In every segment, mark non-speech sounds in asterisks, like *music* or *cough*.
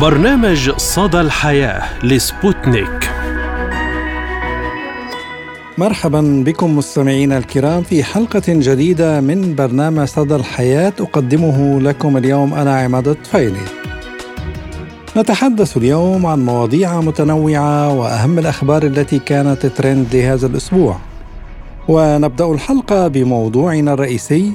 برنامج صدى الحياة لسبوتنيك. مرحبا بكم مستمعينا الكرام في حلقة جديدة من برنامج صدى الحياة أقدمه لكم اليوم أنا عماد الطفيلي. نتحدث اليوم عن مواضيع متنوعة وأهم الأخبار التي كانت ترند لهذا الأسبوع. ونبدأ الحلقة بموضوعنا الرئيسي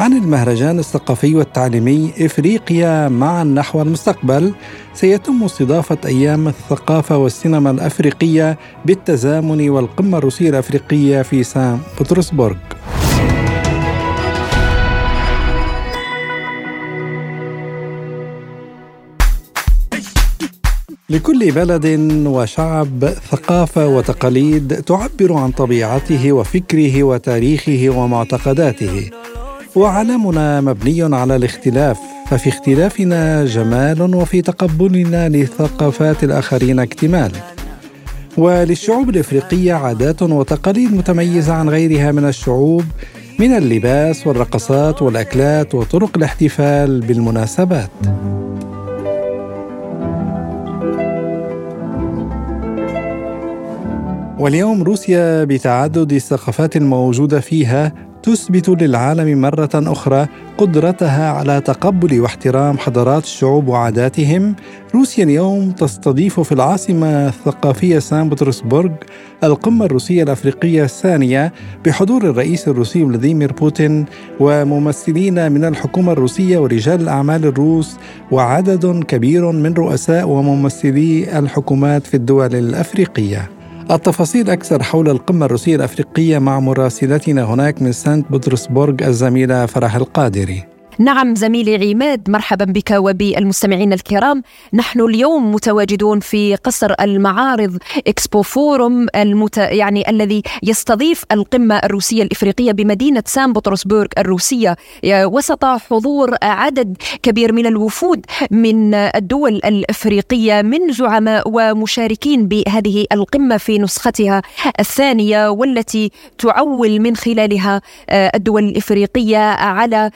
عن المهرجان الثقافي والتعليمي إفريقيا معا نحو المستقبل سيتم استضافة أيام الثقافة والسينما الأفريقية بالتزامن والقمة الروسية الأفريقية في سان بطرسبرغ لكل بلد وشعب ثقافة وتقاليد تعبر عن طبيعته وفكره وتاريخه ومعتقداته. وعالمنا مبني على الاختلاف ففي اختلافنا جمال وفي تقبلنا لثقافات الآخرين اكتمال. وللشعوب الإفريقية عادات وتقاليد متميزة عن غيرها من الشعوب من اللباس والرقصات والأكلات وطرق الاحتفال بالمناسبات. واليوم روسيا بتعدد الثقافات الموجودة فيها تثبت للعالم مرة أخرى قدرتها على تقبل واحترام حضارات الشعوب وعاداتهم. روسيا اليوم تستضيف في العاصمة الثقافية سان بطرسبرغ القمة الروسية الأفريقية الثانية بحضور الرئيس الروسي فلاديمير بوتين وممثلين من الحكومة الروسية ورجال الأعمال الروس وعدد كبير من رؤساء وممثلي الحكومات في الدول الأفريقية. التفاصيل أكثر حول القمة الروسية الأفريقية مع مراسلتنا هناك من سانت بطرسبورغ الزميلة فرح القادري. نعم زميلي عماد مرحبا بك وبالمستمعين الكرام. نحن اليوم متواجدون في قصر المعارض إكسبو فورم المت... يعني الذي يستضيف القمة الروسية الإفريقية بمدينة سان بطرسبورغ الروسية. وسط حضور عدد كبير من الوفود من الدول الإفريقية من زعماء ومشاركين بهذه القمة في نسختها الثانية والتي تعول من خلالها الدول الإفريقية على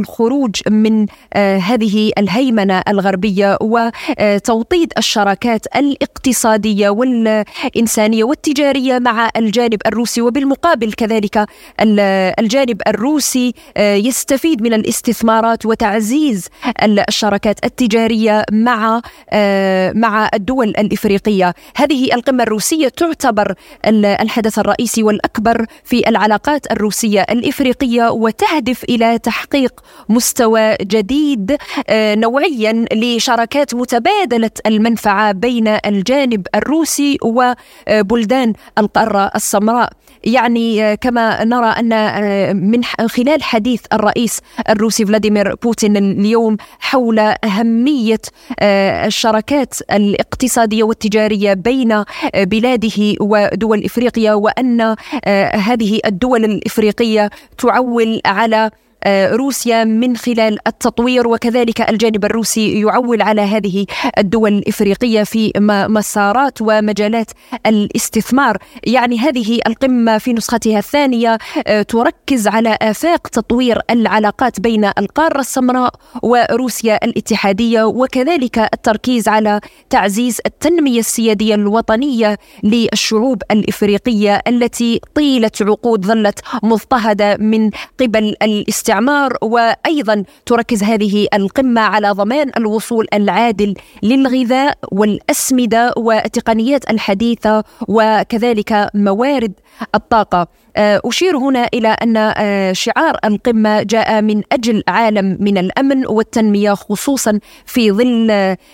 الخروج من آه، هذه الهيمنة الغربية وتوطيد الشراكات الاقتصادية والإنسانية والتجارية مع الجانب الروسي وبالمقابل كذلك الجانب الروسي آه، يستفيد من الاستثمارات وتعزيز الشراكات التجارية مع آه، مع الدول الإفريقية. هذه القمة الروسية تعتبر الحدث الرئيسي والأكبر في العلاقات الروسية الإفريقية وتهدف إلى تحقيق مستوى جديد آه، نوعيا لشراكات متبادلة المنفعة بين الجانب الروسي وبلدان القارة السمراء. يعني آه، كما نرى أن آه، من خلال حديث الرئيس الروسي فلاديمير بوتين اليوم حول أهمية الشراكات الاقتصادية والتجارية بين بلاده ودول إفريقيا وأن هذه الدول الإفريقية تعول على روسيا من خلال التطوير وكذلك الجانب الروسي يعول على هذه الدول الإفريقية في مسارات ومجالات الاستثمار، يعني هذه القمة في نسختها الثانية آه، تركز على آفاق تطوير العلاقات بين القارة السمراء وروسيا الاتحادية وكذلك التركيز على تعزيز التنمية السيادية الوطنية للشعوب الإفريقية التي طيله عقود ظلت مضطهدة من قبل الاستعمار الاستعمار وأيضا تركز هذه القمة على ضمان الوصول العادل للغذاء والأسمدة والتقنيات الحديثة وكذلك موارد الطاقة. آه، أشير هنا إلى أن آه، شعار القمة جاء من أجل عالم من الأمن والتنمية خصوصا في ظل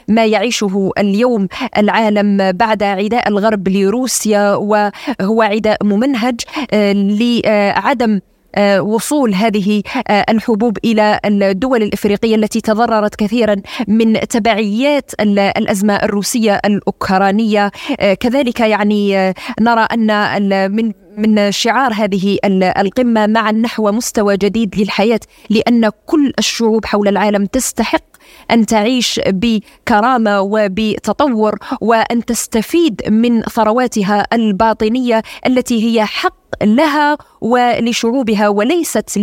ما يعيشه اليوم العالم بعد عداء الغرب لروسيا وهو عداء ممنهج آه، لعدم آه، وصول هذه آه، الحبوب إلى الدول الإفريقية التي تضررت كثيرا من تبعيات الأزمة الروسية الأوكرانية. آه، كذلك يعني نرى أن من من شعار هذه القمة معا نحو مستوى جديد للحياة لأن كل الشعوب حول العالم تستحق أن تعيش بكرامة وبتطور وأن تستفيد من ثرواتها الباطنية التي هي حق لها ولشعوبها وليست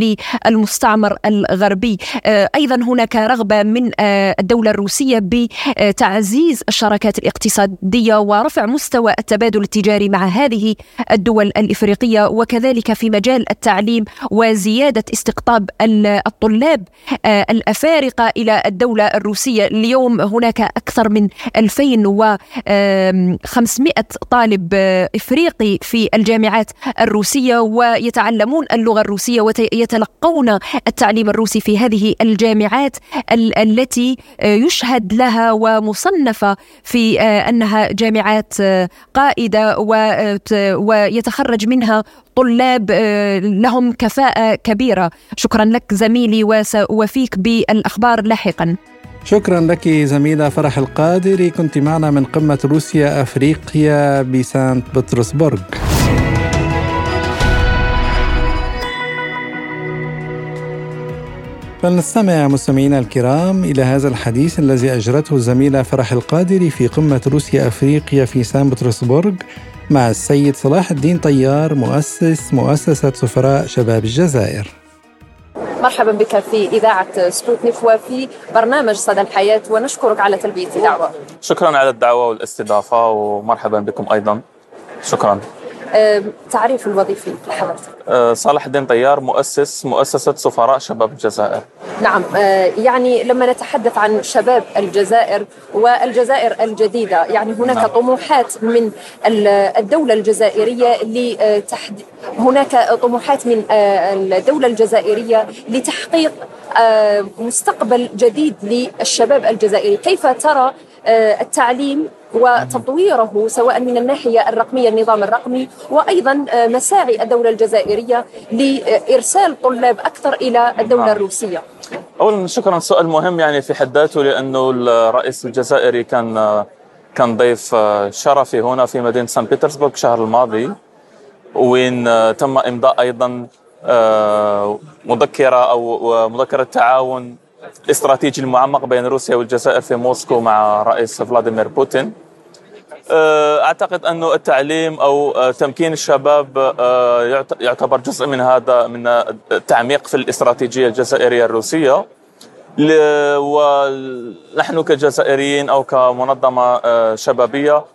للمستعمر الغربي. أيضا هناك رغبة من الدولة الروسية بتعزيز الشراكات الاقتصادية ورفع مستوى التبادل التجاري مع هذه الدول الإفريقية وكذلك في مجال التعليم وزيادة استقطاب الطلاب الأفارقة إلى الدولة الروسية. اليوم هناك أكثر من 2500 طالب إفريقي في الجامعات الروسية. ويتعلمون اللغة الروسية ويتلقون التعليم الروسي في هذه الجامعات التي يشهد لها ومصنفة في أنها جامعات قائدة ويتخرج منها طلاب لهم كفاءة كبيرة. شكرا لك زميلي وسأوفيك بالأخبار لاحقا. شكرا لك زميلة فرح القادري. كنت معنا من قمة روسيا أفريقيا بسانت بطرسبرغ. فلنستمع مستمعينا الكرام إلى هذا الحديث الذي أجرته الزميلة فرح القادري في قمة روسيا أفريقيا في سان بطرسبرغ مع السيد صلاح الدين طيار مؤسس مؤسسة سفراء شباب الجزائر. مرحبا بك في إذاعة سبوتنيك وفي برنامج صدى الحياة ونشكرك على تلبية الدعوة. شكرا على الدعوة والاستضافة ومرحبا بكم أيضا. شكرا. تعريف الوظيفي لحضرتك. أه، صالح الدين طيار مؤسس مؤسسة سفراء شباب الجزائر. نعم أه، يعني لما نتحدث عن شباب الجزائر والجزائر الجديدة يعني هناك نعم. طموحات من الدولة الجزائرية لتحد هناك طموحات من أه، الدولة الجزائرية لتحقيق مستقبل جديد للشباب الجزائري. كيف ترى التعليم وتطويره سواء من الناحية الرقمية النظام الرقمي وأيضا آه، مساعي الدولة الجزائرية لإرسال طلاب أكثر إلى الدولة نعم. الروسية أولا شكرا سؤال مهم يعني في حد ذاته لأنه الرئيس الجزائري كان آه، كان ضيف آه، شرفي هنا في مدينة سان بطرسبرغ الشهر الماضي وين تم إمضاء أيضا مذكرة أو مذكرة تعاون الاستراتيجي المعمق بين روسيا والجزائر في موسكو مع رئيس فلاديمير بوتين. أه، أعتقد أنه التعليم أو أه، تمكين الشباب أه، يعتبر جزء من هذا من التعميق في الاستراتيجية الجزائرية الروسية. ونحن كجزائريين أو كمنظمة شبابية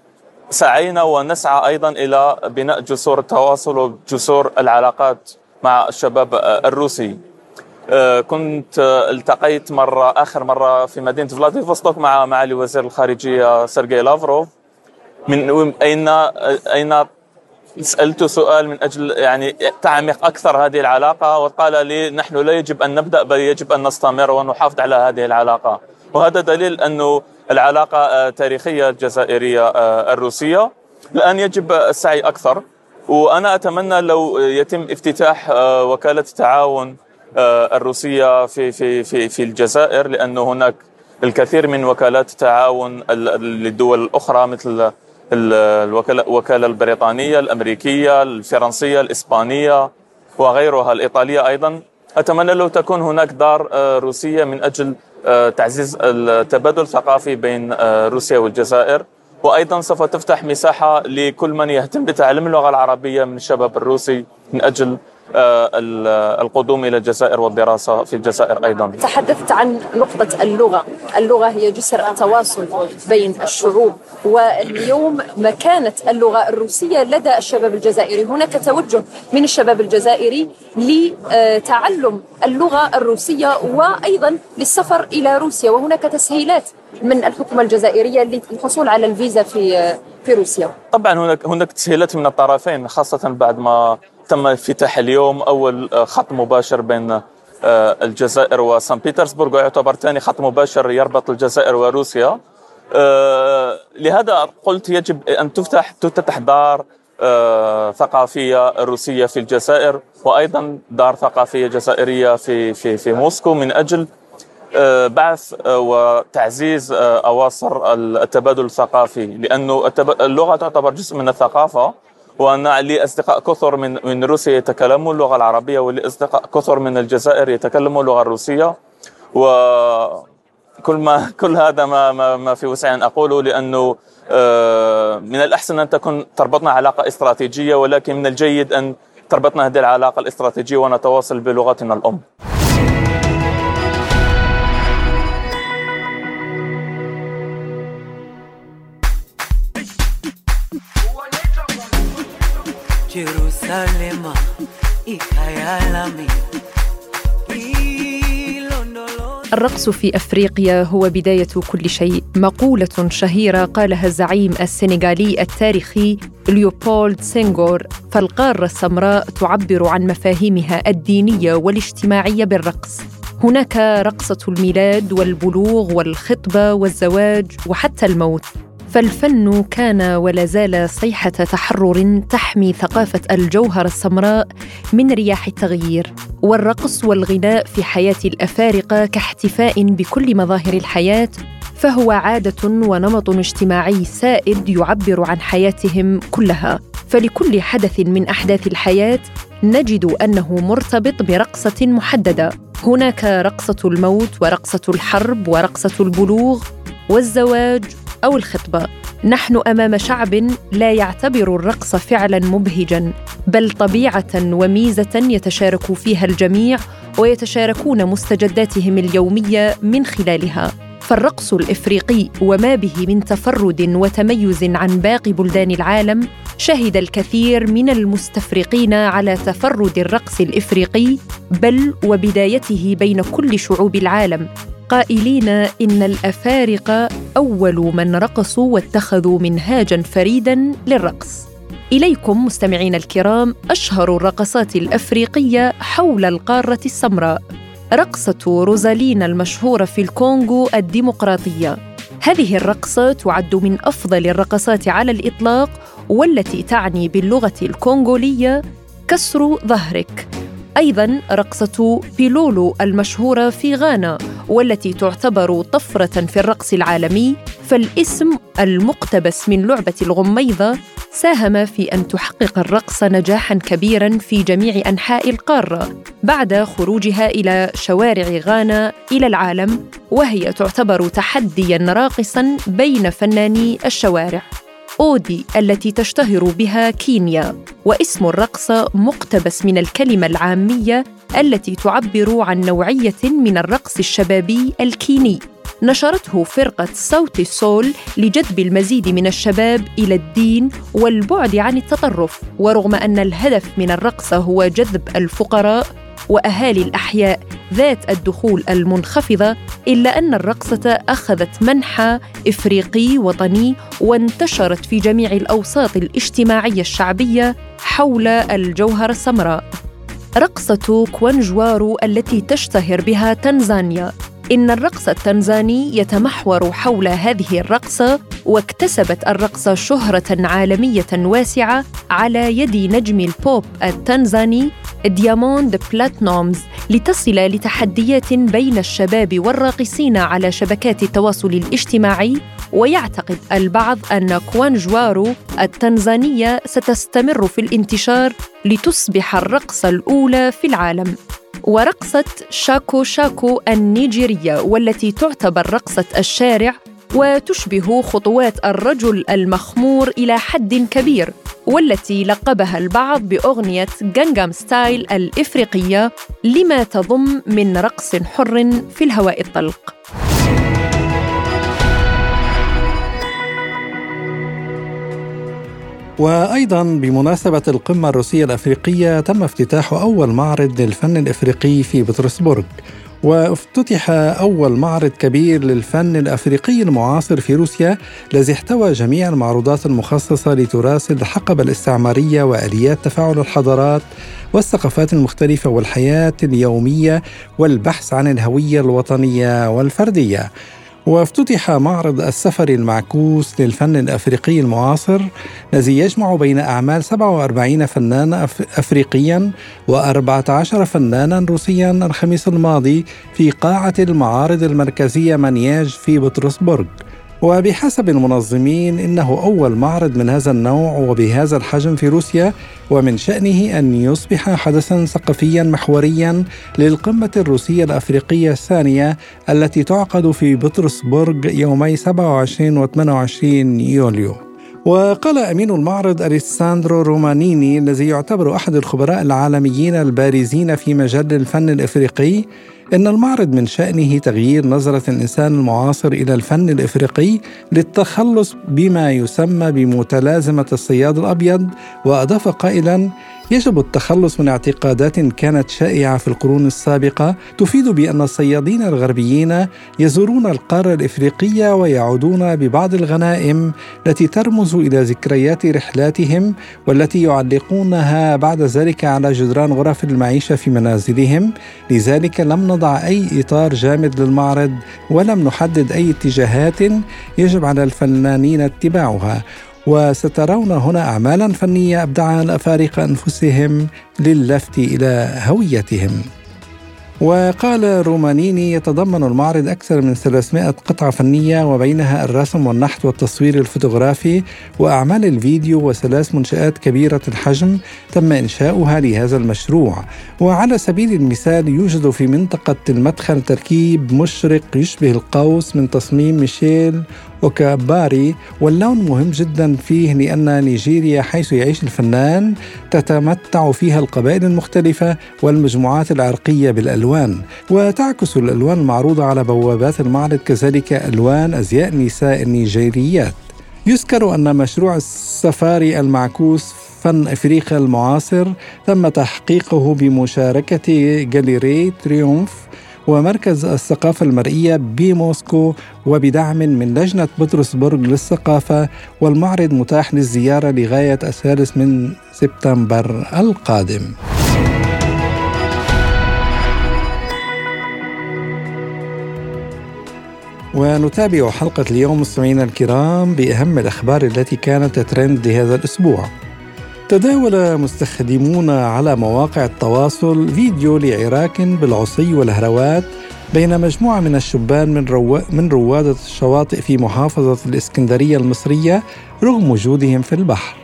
سعينا ونسعى أيضا إلى بناء جسور التواصل وجسور العلاقات مع الشباب الروسي. كنت آه، التقيت مرة آخر مرة في مدينة فلاديفوستوك مع معالي وزير الخارجية سيرجي لافروف من أين أين؟ سألت سؤال من أجل يعني تعميق أكثر هذه العلاقة وقال لي نحن لا يجب أن نبدأ بل يجب أن نستمر ونحافظ على هذه العلاقة. وهذا دليل أنه العلاقة التاريخية الجزائرية آه، الروسية. الآن يجب السعي أكثر وأنا أتمنى لو يتم افتتاح وكالة تعاون آه، الروسية في في في في الجزائر لأنه هناك الكثير من وكالات التعاون للدول الأخرى مثل الوكالة البريطانية الأمريكية الفرنسية الإسبانية وغيرها الإيطالية أيضا. أتمنى لو تكون هناك دار آه، روسية من أجل آه، تعزيز التبادل الثقافي بين روسيا والجزائر. وأيضا سوف تفتح مساحة لكل من يهتم بتعلم اللغة العربية من الشباب الروسي من آه، القدوم إلى الجزائر والدراسة في الجزائر أيضا. تحدثت عن نقطة اللغة، اللغة هي جسر التواصل بين الشعوب واليوم مكانه اللغة الروسية لدى الشباب الجزائري، هناك توجه من الشباب الجزائري لتعلم اللغة الروسية وأيضا للسفر إلى روسيا وهناك تسهيلات من الحكومة الجزائرية للحصول على الفيزا في في روسيا. طبعا هناك هناك تسهيلات من الطرفين خاصة بعد ما تم افتتاح اليوم أول آه، خط مباشر بين آه، الجزائر وسان بيترسبورغ ويعتبر ثاني خط مباشر يربط الجزائر وروسيا. آه، لهذا قلت يجب أن تفتح تفتح دار ثقافية روسية في الجزائر وأيضا دار ثقافية جزائرية في في في موسكو من أجل بعث وتعزيز أواصر التبادل الثقافي. لأنه اللغة تعتبر جزء من الثقافة وأنا لي اصدقاء كثر من من روسيا يتكلموا اللغة العربية ولي اصدقاء كثر من الجزائر يتكلموا اللغة الروسية. و كل ما *laughs* كل هذا ما ما, ما في وسعي أن أقوله لأنه آه، من الأحسن أن تكون تربطنا علاقة استراتيجية ولكن من الجيد أن تربطنا هذه العلاقة الاستراتيجية ونتواصل بلغتنا الأم. Ikayalami الرقص في أفريقيا هو بداية كل شيء. مقولة شهيرة قالها الزعيم السنغالي التاريخي ليوبولد سينغور. فالقارة السمراء تعبر عن مفاهيمها الدينية والاجتماعية بالرقص. هناك رقصة الميلاد والبلوغ والخطبة والزواج وحتى الموت. فالفن كان ولا زال صيحة تحرر تحمي ثقافة الجوهرة السمراء من رياح التغيير، والرقص والغناء في حياة الأفارقة كاحتفاء بكل مظاهر الحياة، فهو عادة ونمط اجتماعي سائد يعبر عن حياتهم كلها، فلكل حدث من أحداث الحياة نجد أنه مرتبط برقصة محددة، هناك رقصة الموت ورقصة الحرب ورقصة البلوغ والزواج أو الخطبة. نحن أمام شعب لا يعتبر الرقص فعلا مبهجا بل طبيعة وميزة يتشارك فيها الجميع ويتشاركون مستجداتهم اليومية من خلالها. فالرقص الإفريقي وما به من تفرد وتميز عن باقي بلدان العالم شهد الكثير من المستفرقين على تفرد الرقص الإفريقي بل وبدايته بين كل شعوب العالم. قائلين إن الافارقه أول من رقصوا واتخذوا منهاجا فريدا للرقص. إليكم مستمعين الكرام أشهر الرقصات الأفريقية حول القارة السمراء. رقصة روزالينا المشهورة في الكونغو الديمقراطية. هذه الرقصة تعد من أفضل الرقصات على الإطلاق والتي تعني باللغة الكونغولية كسر ظهرك. أيضا رقصة بيلولو المشهورة في غانا. والتي تعتبر طفرة في الرقص العالمي فالاسم المقتبس من لعبة الغميضة ساهم في أن تحقق الرقص نجاحا كبيرا في جميع أنحاء القارة بعد خروجها إلى شوارع غانا إلى العالم وهي تعتبر تحديا راقصا بين فناني الشوارع. أودي التي تشتهر بها كينيا واسم الرقصة مقتبس من الكلمة العامية التي تعبر عن نوعية من الرقص الشبابي الكيني. نشرته فرقة صوت السول لجذب المزيد من الشباب إلى الدين والبعد عن التطرف ورغم أن الهدف من الرقصة هو جذب الفقراء وأهالي الأحياء ذات الدخول المنخفضة إلا أن الرقصة أخذت منحى إفريقي وطني وانتشرت في جميع الأوساط الاجتماعية الشعبية حول الجوهره السمراء. رقصه كوانجوارو التي تشتهر بها تنزانيا. إن الرقص التنزاني يتمحور حول هذه الرقصة واكتسبت الرقصة شهرة عالمية واسعة على يد نجم البوب التنزاني دياموند بلاتنومز لتصل لتحديات بين الشباب والراقصين على شبكات التواصل الاجتماعي. ويعتقد البعض أن كوانجوارو التنزانية ستستمر في الانتشار لتصبح الرقصة الأولى في العالم. ورقصة شاكو شاكو النيجيرية والتي تعتبر رقصة الشارع وتشبه خطوات الرجل المخمور إلى حد كبير والتي لقبها البعض بأغنية جانجام ستايل الإفريقية لما تضم من رقص حر في الهواء الطلق. وأيضا بمناسبة القمة الروسية الأفريقية تم افتتاح أول معرض للفن الإفريقي في بطرسبورغ. وافتتح أول معرض كبير للفن الأفريقي المعاصر في روسيا الذي احتوى جميع المعروضات المخصصة لتراث الحقبة الاستعمارية وآليات تفاعل الحضارات والثقافات المختلفة والحياة اليومية والبحث عن الهوية الوطنية والفردية. وافتتح معرض السفر المعكوس للفن الأفريقي المعاصر الذي يجمع بين أعمال 47 فنانا افريقيا و14 فنانا روسيا الخميس الماضي في قاعة المعارض المركزية مانياج في بطرسبرغ. وبحسب المنظمين إنه أول معرض من هذا النوع وبهذا الحجم في روسيا ومن شأنه أن يصبح حدثا ثقافيا محوريا للقمة الروسية الأفريقية الثانية التي تعقد في بطرسبرغ يومي 27 و 28 يوليو. وقال أمين المعرض أليساندرو رومانيني الذي يعتبر أحد الخبراء العالميين البارزين في مجال الفن الإفريقي إن المعرض من شأنه تغيير نظرة الإنسان المعاصر إلى الفن الإفريقي للتخلص بما يسمى بمتلازمة الصياد الأبيض وأضاف قائلا يجب التخلص من اعتقادات كانت شائعة في القرون السابقة تفيد بأن الصيادين الغربيين يزورون القارة الإفريقية ويعودون ببعض الغنائم التي ترمز إلى ذكريات رحلاتهم والتي يعلقونها بعد ذلك على جدران غرف المعيشة في منازلهم. لذلك لم نضع أي إطار جامد للمعرض ولم نحدد أي اتجاهات يجب على الفنانين اتباعها. وسترون هنا أعمالا فنية أبدعها الأفارقة أنفسهم للفت إلى هويتهم. وقال رومانيني يتضمن المعرض أكثر من 300 قطعة فنية وبينها الرسم والنحت والتصوير الفوتوغرافي وأعمال الفيديو وثلاث منشآت كبيرة الحجم تم إنشاؤها لهذا المشروع. وعلى سبيل المثال يوجد في منطقة المدخل تركيب مشرق يشبه القوس من تصميم ميشيل وكباري واللون مهم جدا فيه لأن نيجيريا حيث يعيش الفنان تتمتع فيها القبائل المختلفة والمجموعات العرقية بالألوان وتعكس الألوان المعروضة على بوابات المعرض كذلك ألوان أزياء نساء النيجيريات. يذكر أن مشروع السفاري المعكوس فن إفريقيا المعاصر تم تحقيقه بمشاركة جاليري تريومف ومركز الثقافة المرئية بموسكو وبدعم من لجنة بطرسبرغ للثقافة والمعرض متاح للزيارة لغاية الثالث من سبتمبر القادم. ونتابع حلقة اليوم مستمعينا الكرام بأهم الأخبار التي كانت ترند لهذا الأسبوع. تداول مستخدمون على مواقع التواصل فيديو لعراك بالعصي والهروات بين مجموعة من الشبان من, رو... من روادة الشواطئ في محافظة الإسكندرية المصرية رغم وجودهم في البحر.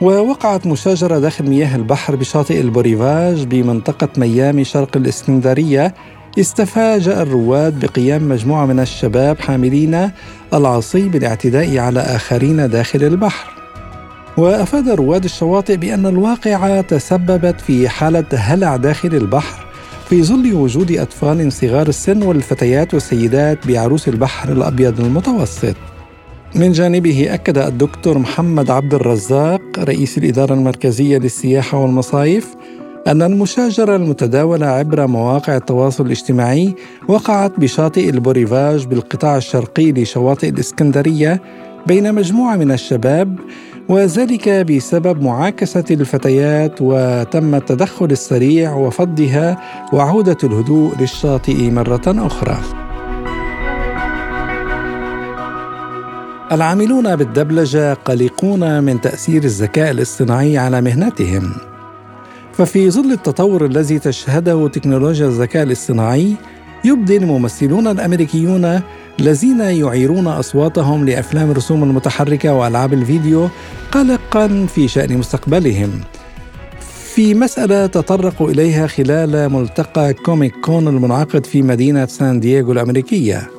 ووقعت مشاجرة داخل مياه البحر بشاطئ البوريفاج بمنطقة ميامي شرق الإسكندرية. استفاجأ الرواد بقيام مجموعة من الشباب حاملين العصي بالاعتداء على آخرين داخل البحر. وأفاد رواد الشواطئ بأن الواقعة تسببت في حالة هلع داخل البحر في ظل وجود أطفال صغار السن والفتيات والسيدات بعروس البحر الأبيض المتوسط. من جانبه أكد الدكتور محمد عبد الرزاق رئيس الإدارة المركزية للسياحة والمصايف أن المشاجرة المتداولة عبر مواقع التواصل الاجتماعي وقعت بشاطئ البوريفاج بالقطاع الشرقي لشواطئ الإسكندرية بين مجموعة من الشباب وذلك بسبب معاكسة الفتيات وتم التدخل السريع وفضها وعودة الهدوء للشاطئ مرة أخرى. العاملون بالدبلجة قلقون من تأثير الذكاء الاصطناعي على مهنتهم. ففي ظل التطور الذي تشهده تكنولوجيا الذكاء الاصطناعي يبدي الممثلون الأمريكيون الذين يعيرون أصواتهم لأفلام الرسوم المتحركة وألعاب الفيديو قلقا في شأن مستقبلهم. في مسألة تطرقوا إليها خلال ملتقى كوميك كون المنعقد في مدينة سان دييغو الأمريكية.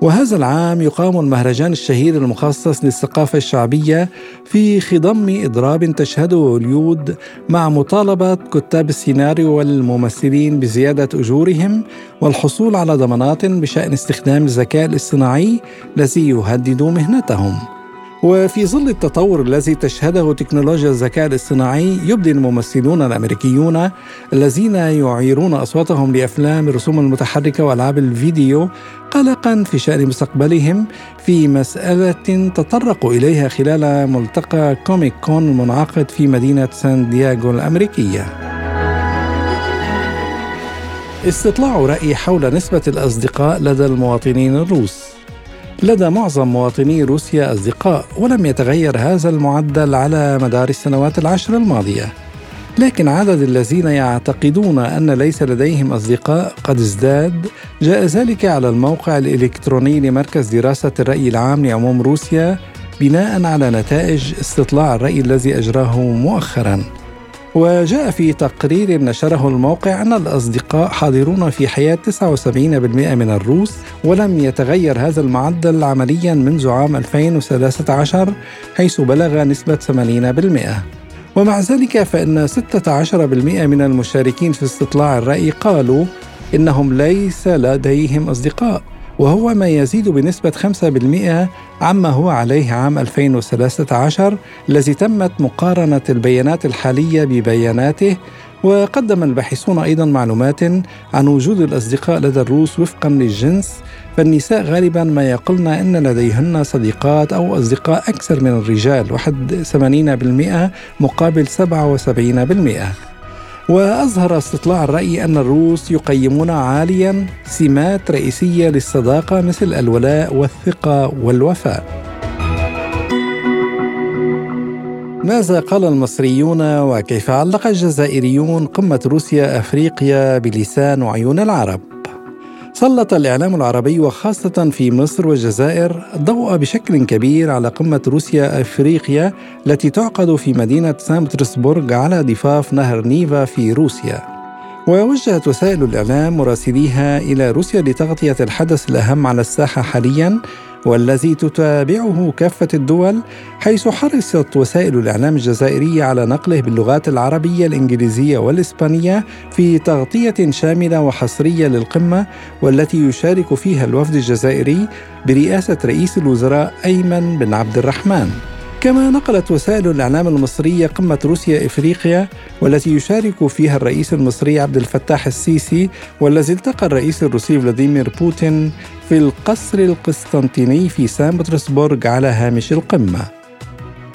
وهذا العام يقام المهرجان الشهير المخصص للثقافة الشعبية في خضم إضراب تشهده هوليود مع مطالبة كتاب السيناريو والممثلين بزيادة أجورهم والحصول على ضمانات بشأن استخدام الذكاء الاصطناعي الذي يهدد مهنتهم. وفي ظل التطور الذي تشهده تكنولوجيا الذكاء الاصطناعي يبدي الممثلون الأمريكيون الذين يعيرون أصواتهم لأفلام الرسوم المتحركة وألعاب الفيديو قلقا في شأن مستقبلهم في مسألة تطرقوا إليها خلال ملتقى كوميك كون المنعقد في مدينة سان دياغو الأمريكية. استطلاع رأي حول نسبة الأصدقاء لدى المواطنين الروس لدى معظم مواطني روسيا أصدقاء ولم يتغير هذا المعدل على مدار السنوات العشر الماضية. لكن عدد الذين يعتقدون أن ليس لديهم أصدقاء قد ازداد جاء ذلك على الموقع الإلكتروني لمركز دراسة الرأي العام لعموم روسيا بناء على نتائج استطلاع الرأي الذي أجراه مؤخراً. وجاء في تقرير نشره الموقع أن الأصدقاء حاضرون في حياة 79% من الروس ولم يتغير هذا المعدل عمليا منذ عام 2013 حيث بلغ نسبة 80% ومع ذلك فإن 16% من المشاركين في استطلاع الرأي قالوا إنهم ليس لديهم أصدقاء. وهو ما يزيد بنسبة 5% عما هو عليه عام 2013 الذي تمت مقارنة البيانات الحالية ببياناته. وقدم الباحثون أيضا معلومات عن وجود الأصدقاء لدى الروس وفقا للجنس. فالنساء غالبا ما يقولن إن لديهن صديقات أو أصدقاء أكثر من الرجال 81% مقابل 77% وأظهر استطلاع الرأي أن الروس يقيمون عاليا سمات رئيسية للصداقة مثل الولاء والثقة والوفاء. ماذا قال المصريون وكيف علق الجزائريون قمة روسيا أفريقيا بلسان وعيون العرب؟ سلط الإعلام العربي وخاصة في مصر والجزائر الضوء بشكل كبير على قمة روسيا أفريقيا التي تعقد في مدينة سان بطرسبورغ على ضفاف نهر نيفا في روسيا. ووجهت وسائل الإعلام مراسليها إلى روسيا لتغطية الحدث الأهم على الساحة حالياً والذي تتابعه كافة الدول حيث حرصت وسائل الإعلام الجزائرية على نقله باللغات العربية الإنجليزية والإسبانية في تغطية شاملة وحصرية للقمة والتي يشارك فيها الوفد الجزائري برئاسة رئيس الوزراء أيمن بن عبد الرحمن. كما نقلت وسائل الإعلام المصرية قمة روسيا إفريقيا والتي يشارك فيها الرئيس المصري عبد الفتاح السيسي والذي التقى الرئيس الروسي فلاديمير بوتين في القصر القسطنطيني في سان بطرسبورغ على هامش القمة.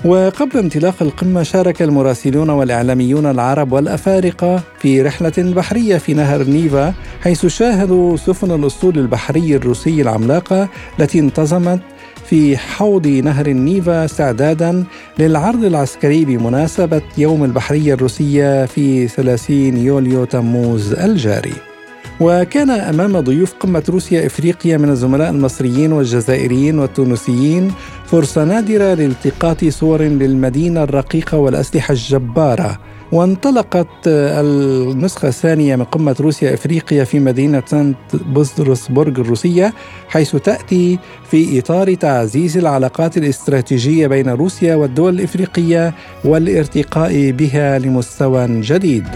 وقبل انطلاق القمة شارك المراسلون والإعلاميون العرب والأفارقة في رحلة بحرية في نهر نيفا حيث شاهدوا سفن الأسطول البحري الروسي العملاقة التي انتظمت في حوض نهر النيفا استعدادا للعرض العسكري بمناسبة يوم البحرية الروسية في 30 يوليو تموز الجاري. وكان أمام ضيوف قمة روسيا إفريقيا من الزملاء المصريين والجزائريين والتونسيين فرصة نادرة لالتقاط صور للمدينة الرقيقة والأسلحة الجبارة وانطلقت النسخة الثانية من قمة روسيا إفريقيا في مدينة سانت بطرسبرغ الروسية حيث تأتي في إطار تعزيز العلاقات الاستراتيجية بين روسيا والدول الإفريقية والارتقاء بها لمستوى جديد.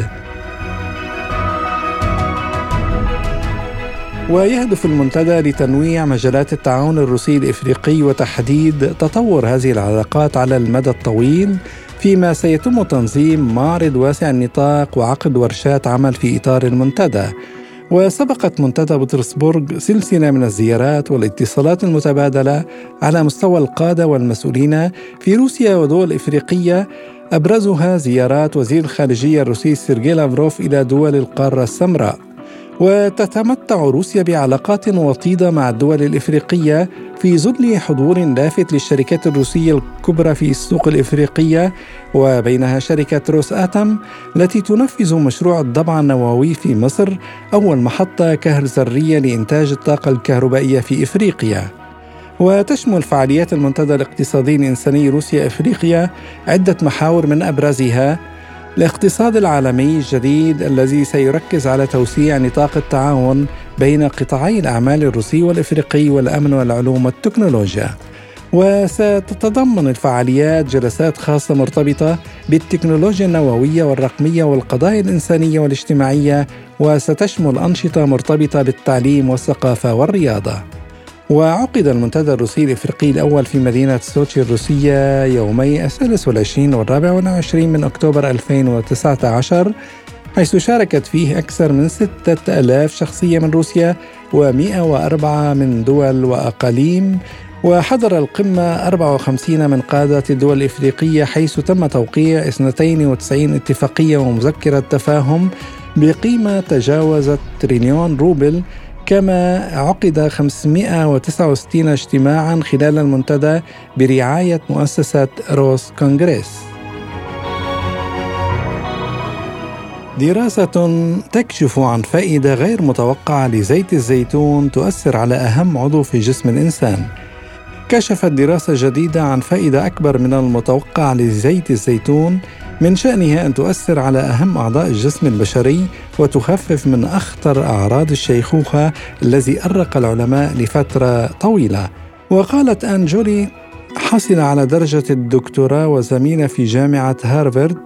ويهدف المنتدى لتنويع مجالات التعاون الروسي الإفريقي وتحديد تطور هذه العلاقات على المدى الطويل فيما سيتم تنظيم معرض واسع النطاق وعقد ورشات عمل في إطار المنتدى. وسبقت منتدى بطرسبورغ سلسلة من الزيارات والاتصالات المتبادلة على مستوى القادة والمسؤولين في روسيا ودول إفريقية. أبرزها زيارات وزير الخارجية الروسي سيرجي لافروف إلى دول القارة السمراء. وتتمتع روسيا بعلاقات وطيدة مع الدول الإفريقية في ظل حضور لافت للشركات الروسية الكبرى في السوق الإفريقية وبينها شركة روس آتم التي تنفذ مشروع الضبع النووي في مصر أول محطة كهر ذرية لإنتاج الطاقة الكهربائية في إفريقيا. وتشمل فعاليات المنتدى الاقتصادي الإنساني روسيا إفريقيا عدة محاور من أبرزها الاقتصاد العالمي الجديد الذي سيركز على توسيع نطاق التعاون بين قطاعي الأعمال الروسي والإفريقي والأمن والعلوم والتكنولوجيا. وستتضمن الفعاليات جلسات خاصة مرتبطة بالتكنولوجيا النووية والرقمية والقضايا الإنسانية والاجتماعية وستشمل أنشطة مرتبطة بالتعليم والثقافة والرياضة. وعقد المنتدى الروسي الإفريقي الأول في مدينة سوتشي الروسية يومي الثالث والعشرين والرابع والعشرين من أكتوبر 2019 حيث شاركت فيه أكثر من ستة ألاف شخصية من روسيا و104 من دول وأقاليم. وحضر القمة 54 من قادة الدول الإفريقية حيث تم توقيع 92 اتفاقية ومذكرة تفاهم بقيمة تجاوزت تريليون روبل كما عقد 569 اجتماعا خلال المنتدى برعاية مؤسسة روس كونغريس دراسة تكشف عن فائدة غير متوقعة لزيت الزيتون تؤثر على أهم عضو في جسم الإنسان. كشفت دراسة جديدة عن فائدة أكبر من المتوقع لزيت الزيتون من شأنها أن تؤثر على أهم أعضاء الجسم البشري وتخفف من أخطر أعراض الشيخوخة الذي أرق العلماء لفترة طويلة. وقالت أن جولي حصل على درجة الدكتوراه وزميلة في جامعة هارفارد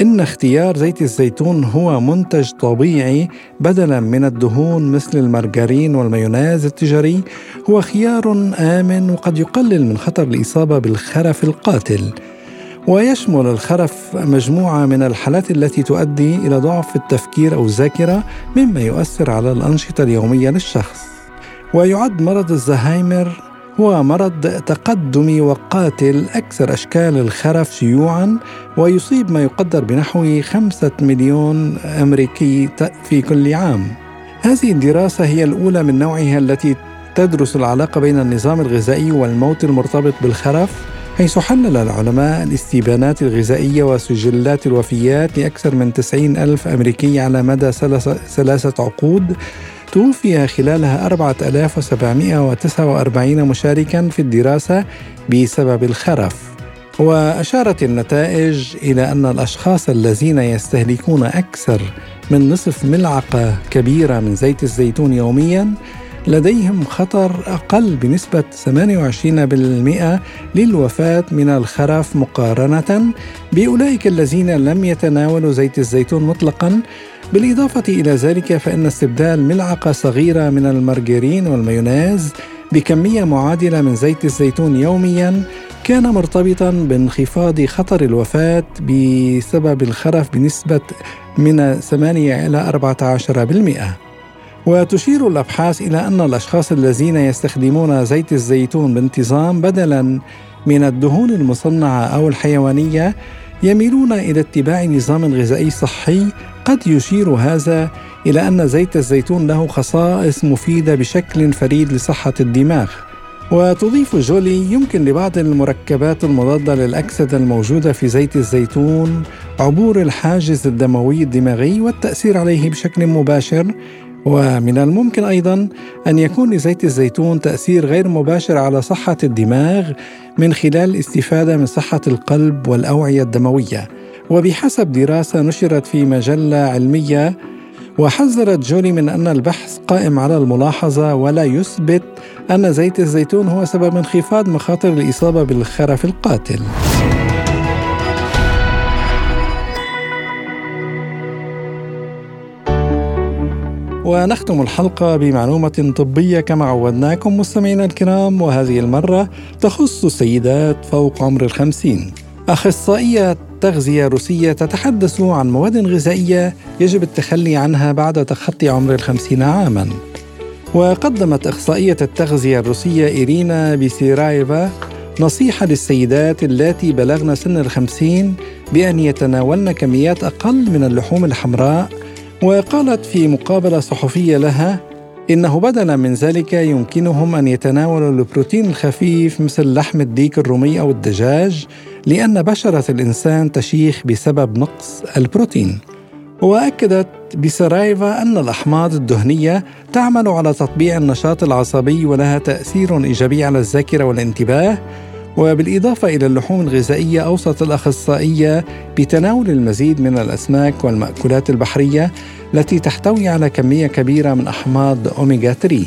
إن اختيار زيت الزيتون هو منتج طبيعي بدلا من الدهون مثل المارغرين والمايونيز التجاري. هو خيار آمن وقد يقلل من خطر الإصابة بالخرف القاتل. ويشمل الخرف مجموعة من الحالات التي تؤدي إلى ضعف التفكير أو الذاكرة مما يؤثر على الأنشطة اليومية للشخص. ويعد مرض الزهايمر هو مرض تقدمي وقاتل أكثر أشكال الخرف شيوعا ويصيب ما يقدر بنحو خمسة مليون أمريكي في كل عام. هذه الدراسة هي الأولى من نوعها التي تدرس العلاقة بين النظام الغذائي والموت المرتبط بالخرف. حيث حلل العلماء الاستبانات الغذائية وسجلات الوفيات لأكثر من 90 ألف أمريكي على مدى ثلاثة عقود توفي خلالها 4749 مشاركا في الدراسة بسبب الخرف. وأشارت النتائج إلى أن الأشخاص الذين يستهلكون أكثر من نصف ملعقة كبيرة من زيت الزيتون يومياً لديهم خطر أقل بنسبة 28% للوفاة من الخرف مقارنة بأولئك الذين لم يتناولوا زيت الزيتون مطلقا بالإضافة إلى ذلك فإن استبدال ملعقة صغيرة من المارجرين والمايونيز بكمية معادلة من زيت الزيتون يوميا كان مرتبطا بانخفاض خطر الوفاة بسبب الخرف بنسبة من 8 إلى 14%. وتشير الأبحاث إلى أن الأشخاص الذين يستخدمون زيت الزيتون بانتظام بدلا من الدهون المصنعة أو الحيوانية يميلون إلى اتباع نظام غذائي صحي قد يشير هذا إلى أن زيت الزيتون له خصائص مفيدة بشكل فريد لصحة الدماغ. وتضيف جولي يمكن لبعض المركبات المضادة للأكسدة الموجودة في زيت الزيتون عبور الحاجز الدموي الدماغي والتأثير عليه بشكل مباشر ومن الممكن أيضا أن يكون لزيت الزيتون تأثير غير مباشر على صحة الدماغ من خلال الاستفادة من صحة القلب والأوعية الدموية. وبحسب دراسة نشرت في مجلة علمية وحذرت جولي من أن البحث قائم على الملاحظة ولا يثبت أن زيت الزيتون هو سبب انخفاض مخاطر الإصابة بالخرف القاتل. ونختم الحلقة بمعلومة طبية كما عودناكم مستمعينا الكرام وهذه المرة تخص السيدات فوق عمر الخمسين. أخصائية تغذية روسية تتحدث عن مواد غذائية يجب التخلي عنها بعد تخطي عمر الخمسين عاماً. وقدمت إخصائية التغذية الروسية إيرينا بيسيرايفا نصيحة للسيدات اللاتي بلغن سن الخمسين بأن يتناولن كميات أقل من اللحوم الحمراء وقالت في مقابلة صحفية لها إنه بدلا من ذلك يمكنهم أن يتناولوا البروتين الخفيف مثل لحم الديك الرومي أو الدجاج لأن بشرة الإنسان تشيخ بسبب نقص البروتين. وأكدت بسرايفا أن الأحماض الدهنية تعمل على تطبيع النشاط العصبي ولها تأثير إيجابي على الذاكرة والانتباه وبالإضافة إلى اللحوم الغذائية أوصت الأخصائية بتناول المزيد من الأسماك والمأكولات البحرية التي تحتوي على كمية كبيرة من أحماض أوميغا 3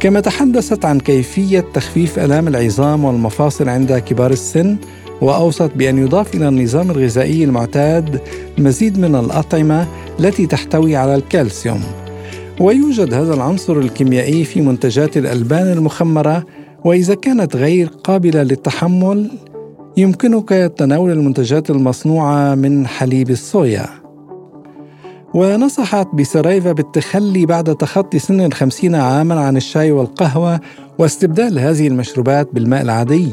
كما تحدثت عن كيفية تخفيف آلام العظام والمفاصل عند كبار السن وأوصت بأن يضاف إلى النظام الغذائي المعتاد المزيد من الأطعمة التي تحتوي على الكالسيوم. ويوجد هذا العنصر الكيميائي في منتجات الألبان المخمرة وإذا كانت غير قابلة للتحمل يمكنك تناول المنتجات المصنوعة من حليب الصويا. ونصحت بسرايفا بالتخلي بعد تخطي سن الخمسين عاما عن الشاي والقهوة واستبدال هذه المشروبات بالماء العادي.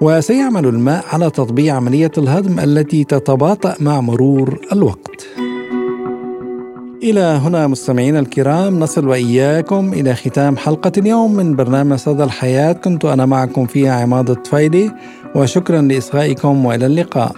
وسيعمل الماء على تطبيع عملية الهضم التي تتباطأ مع مرور الوقت. إلى هنا مستمعينا الكرام نصل وإياكم إلى ختام حلقة اليوم من برنامج صدى الحياة. كنت أنا معكم فيها عماد الطفيلي وشكرا لإصغائكم وإلى اللقاء.